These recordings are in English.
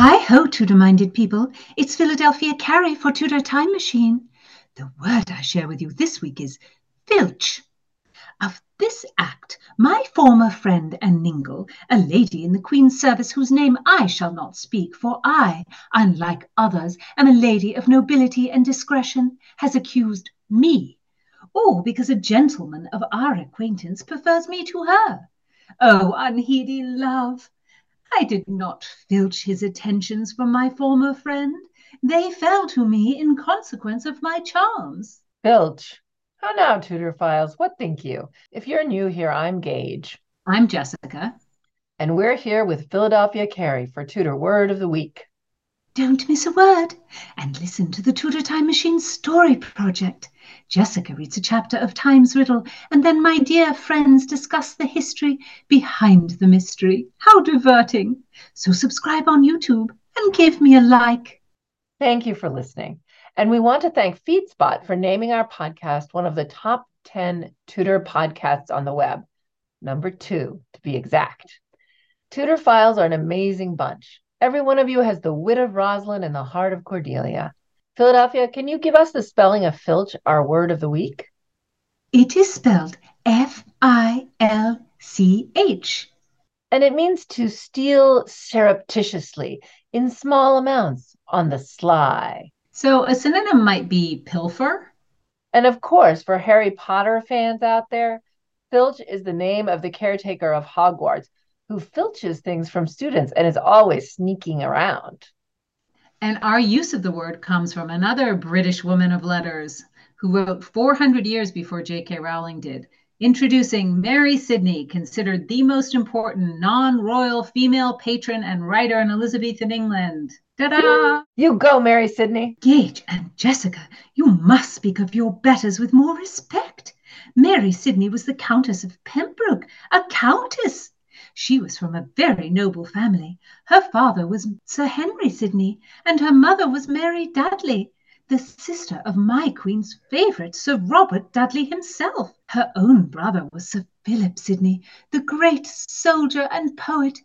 Hi ho, Tudor minded people. It's Philadelphia Carey for Tudor Time Machine. The word I share with you this week is filch. Of this act, my former friend and Ningle, a lady in the Queen's service whose name I shall not speak, for I, unlike others, am a lady of nobility and discretion, has accused me, all because a gentleman of our acquaintance prefers me to her. Oh, unheedy love! I did not filch his attentions from my former friend. They fell to me in consequence of my charms. Filch. How now, Tudorphiles? What think you? If you're new here, I'm Gage. I'm Jessica. And we're here with Philadelphia Carey for Tudor Word of the Week. Don't miss a word and listen to the Tudor Time Machine Story Project. Jessica reads a chapter of Time's Riddle, and then my dear friends discuss the history behind the mystery. How diverting! So subscribe on YouTube and give me a like. Thank you for listening. And we want to thank FeedSpot for naming our podcast one of the top 10 Tudor podcasts on the web. Number two, to be exact. Tudorphiles are an amazing bunch. Every one of you has the wit of Rosalind and the heart of Cordelia. Philadelphia, can you give us the spelling of filch, our word of the week? It is spelled F I L C H. And it means to steal surreptitiously in small amounts on the sly. So a synonym might be pilfer. And of course, for Harry Potter fans out there, Filch is the name of the caretaker of Hogwarts who filches things from students and is always sneaking around. And our use of the word comes from another British woman of letters who wrote 400 years before J.K. Rowling did, introducing Mary Sidney, considered the most important non royal female patron and writer in Elizabethan England. Ta da! You go, Mary Sidney. Gage and Jessica, you must speak of your betters with more respect. Mary Sidney was the Countess of Pembroke, a countess. She was from a very noble family. Her father was Sir Henry Sidney, and her mother was Mary Dudley, the sister of my queen's favourite, Sir Robert Dudley himself. Her own brother was Sir Philip Sidney, the great soldier and poet.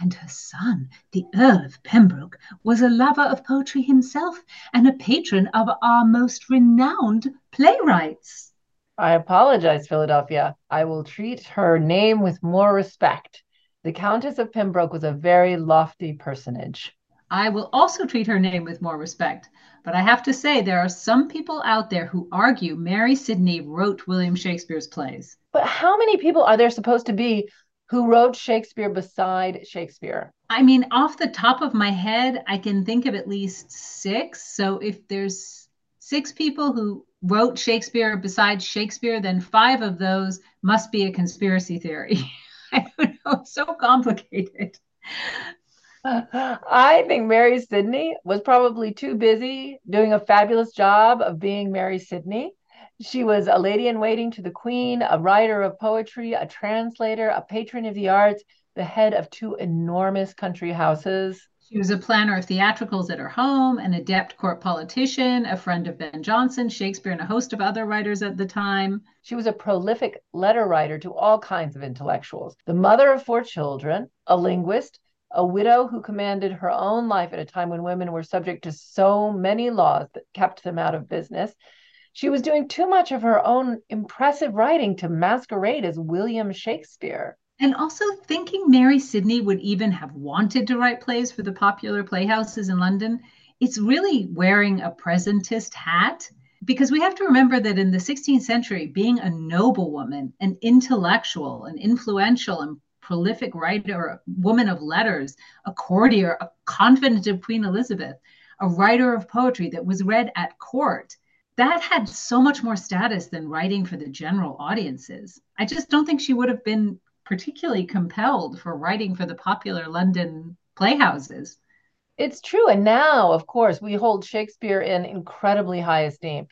And her son, the Earl of Pembroke, was a lover of poetry himself and a patron of our most renowned playwrights. I apologize, Philadelphia. I will treat her name with more respect. The Countess of Pembroke was a very lofty personage. I will also treat her name with more respect. But I have to say, there are some people out there who argue Mary Sidney wrote William Shakespeare's plays. But how many people are there supposed to be who wrote Shakespeare beside Shakespeare? I mean, off the top of my head, I can think of at least six. So if there's six people who wrote Shakespeare besides Shakespeare, then five of those must be a conspiracy theory. I don't It's so complicated. I think Mary Sidney was probably too busy doing a fabulous job of being Mary Sidney. She was a lady in waiting to the queen, a writer of poetry, a translator, a patron of the arts, the head of two enormous country houses. She was a planner of theatricals at her home, an adept court politician, a friend of Ben Jonson, Shakespeare, and a host of other writers at the time. She was a prolific letter writer to all kinds of intellectuals, the mother of four children, a linguist, a widow who commanded her own life at a time when women were subject to so many laws that kept them out of business. She was doing too much of her own impressive writing to masquerade as William Shakespeare. And also thinking Mary Sidney would even have wanted to write plays for the popular playhouses in London, it's really wearing a presentist hat. Because we have to remember that in the 16th century, being a noblewoman, an intellectual, an influential and prolific writer, a woman of letters, a courtier, a confidant of Queen Elizabeth, a writer of poetry that was read at court, that had so much more status than writing for the general audiences. I just don't think she would have been particularly compelled for writing for the popular London playhouses. It's true. And now, of course, we hold Shakespeare in incredibly high esteem.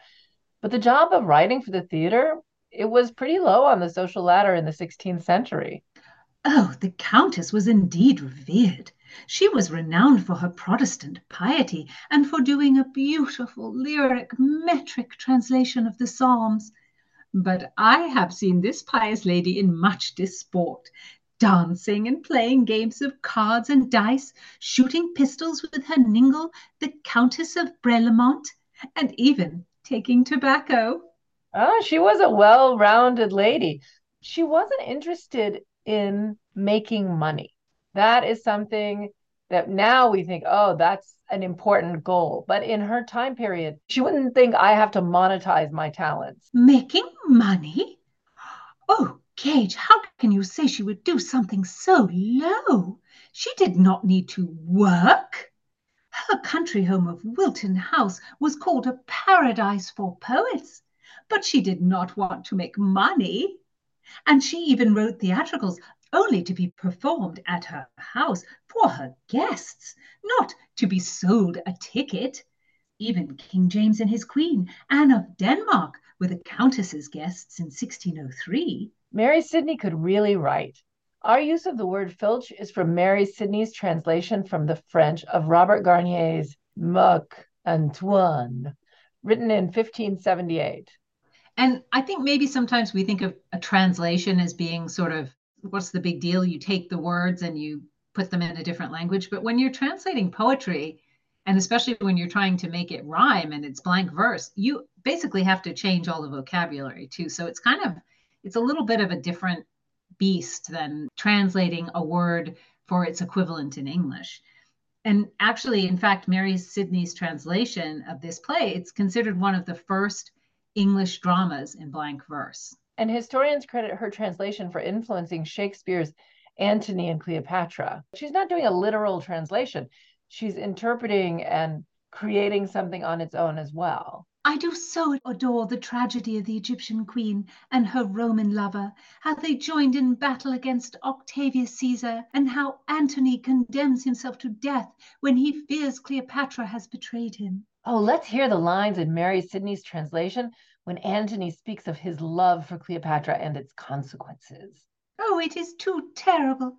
But the job of writing for the theater, it was pretty low on the social ladder in the 16th century. Oh, the Countess was indeed revered. She was renowned for her Protestant piety and for doing a beautiful, lyric, metric translation of the Psalms. But I have seen this pious lady in much disport, dancing and playing games of cards and dice, shooting pistols with her ningle, the Countess of Brelemont, and even taking tobacco. Oh, she was a well rounded lady. She wasn't interested in making money. That is something that now we think, oh, that's an important goal. But in her time period, she wouldn't think I have to monetize my talents. Making money? Oh, Gage, how can you say she would do something so low? She did not need to work. Her country home of Wilton House was called a paradise for poets, but she did not want to make money. And she even wrote theatricals only to be performed at her house for her guests, not to be sold a ticket. Even King James and his queen, Anne of Denmark, were the Countess's guests in 1603. Mary Sidney could really write. Our use of the word filch is from Mary Sidney's translation from the French of Robert Garnier's Marc Antoine, written in 1578. And I think maybe sometimes we think of a translation as being sort of what's the big deal? You take the words and you put them in a different language. But when you're translating poetry, and especially when you're trying to make it rhyme and it's blank verse, you basically have to change all the vocabulary too. So it's kind of it's a little bit of a different beast than translating a word for its equivalent in English. And actually, in fact, Mary Sidney's translation of this play, it's considered one of the first English dramas in blank verse. And historians credit her translation for influencing Shakespeare's Antony and Cleopatra. She's not doing a literal translation, she's interpreting and creating something on its own as well. I do so adore the tragedy of the Egyptian queen and her Roman lover, how they joined in battle against Octavius Caesar, and how Antony condemns himself to death when he fears Cleopatra has betrayed him. Oh, let's hear the lines in Mary Sidney's translation when Antony speaks of his love for Cleopatra and its consequences. Oh, it is too terrible.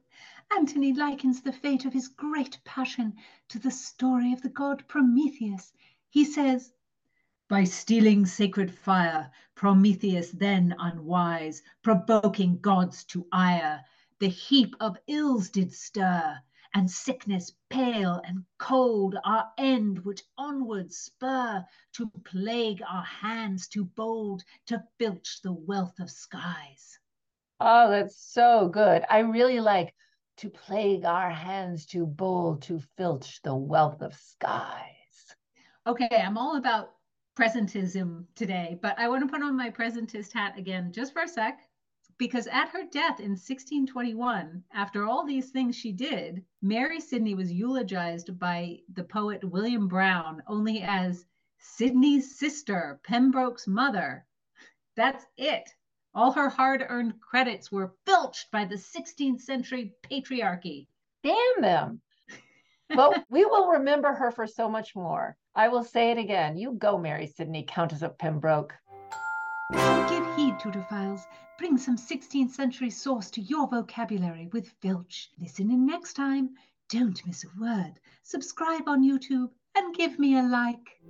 Antony likens the fate of his great passion to the story of the god Prometheus. He says, by stealing sacred fire, Prometheus then unwise, provoking gods to ire, the heap of ills did stir, and sickness pale and cold our end which onward spur, to plague our hands too bold, to filch the wealth of skies. Oh, that's so good. I really like to plague our hands too bold, to filch the wealth of skies. Okay, I'm all about presentism today, but I want to put on my presentist hat again just for a sec, because at her death in 1621, after all these things she did, Mary Sidney was eulogized by the poet William Browne only as Sidney's sister, Pembroke's mother. That's it. All her hard earned credits were filched by the 16th century patriarchy. Damn them. but we will remember her for so much more. I will say it again. You go, Mary Sidney, Countess of Pembroke. Give heed, Tudorphiles. Bring some 16th century sauce to your vocabulary with Filch. Listen in next time. Don't miss a word. Subscribe on YouTube and give me a like.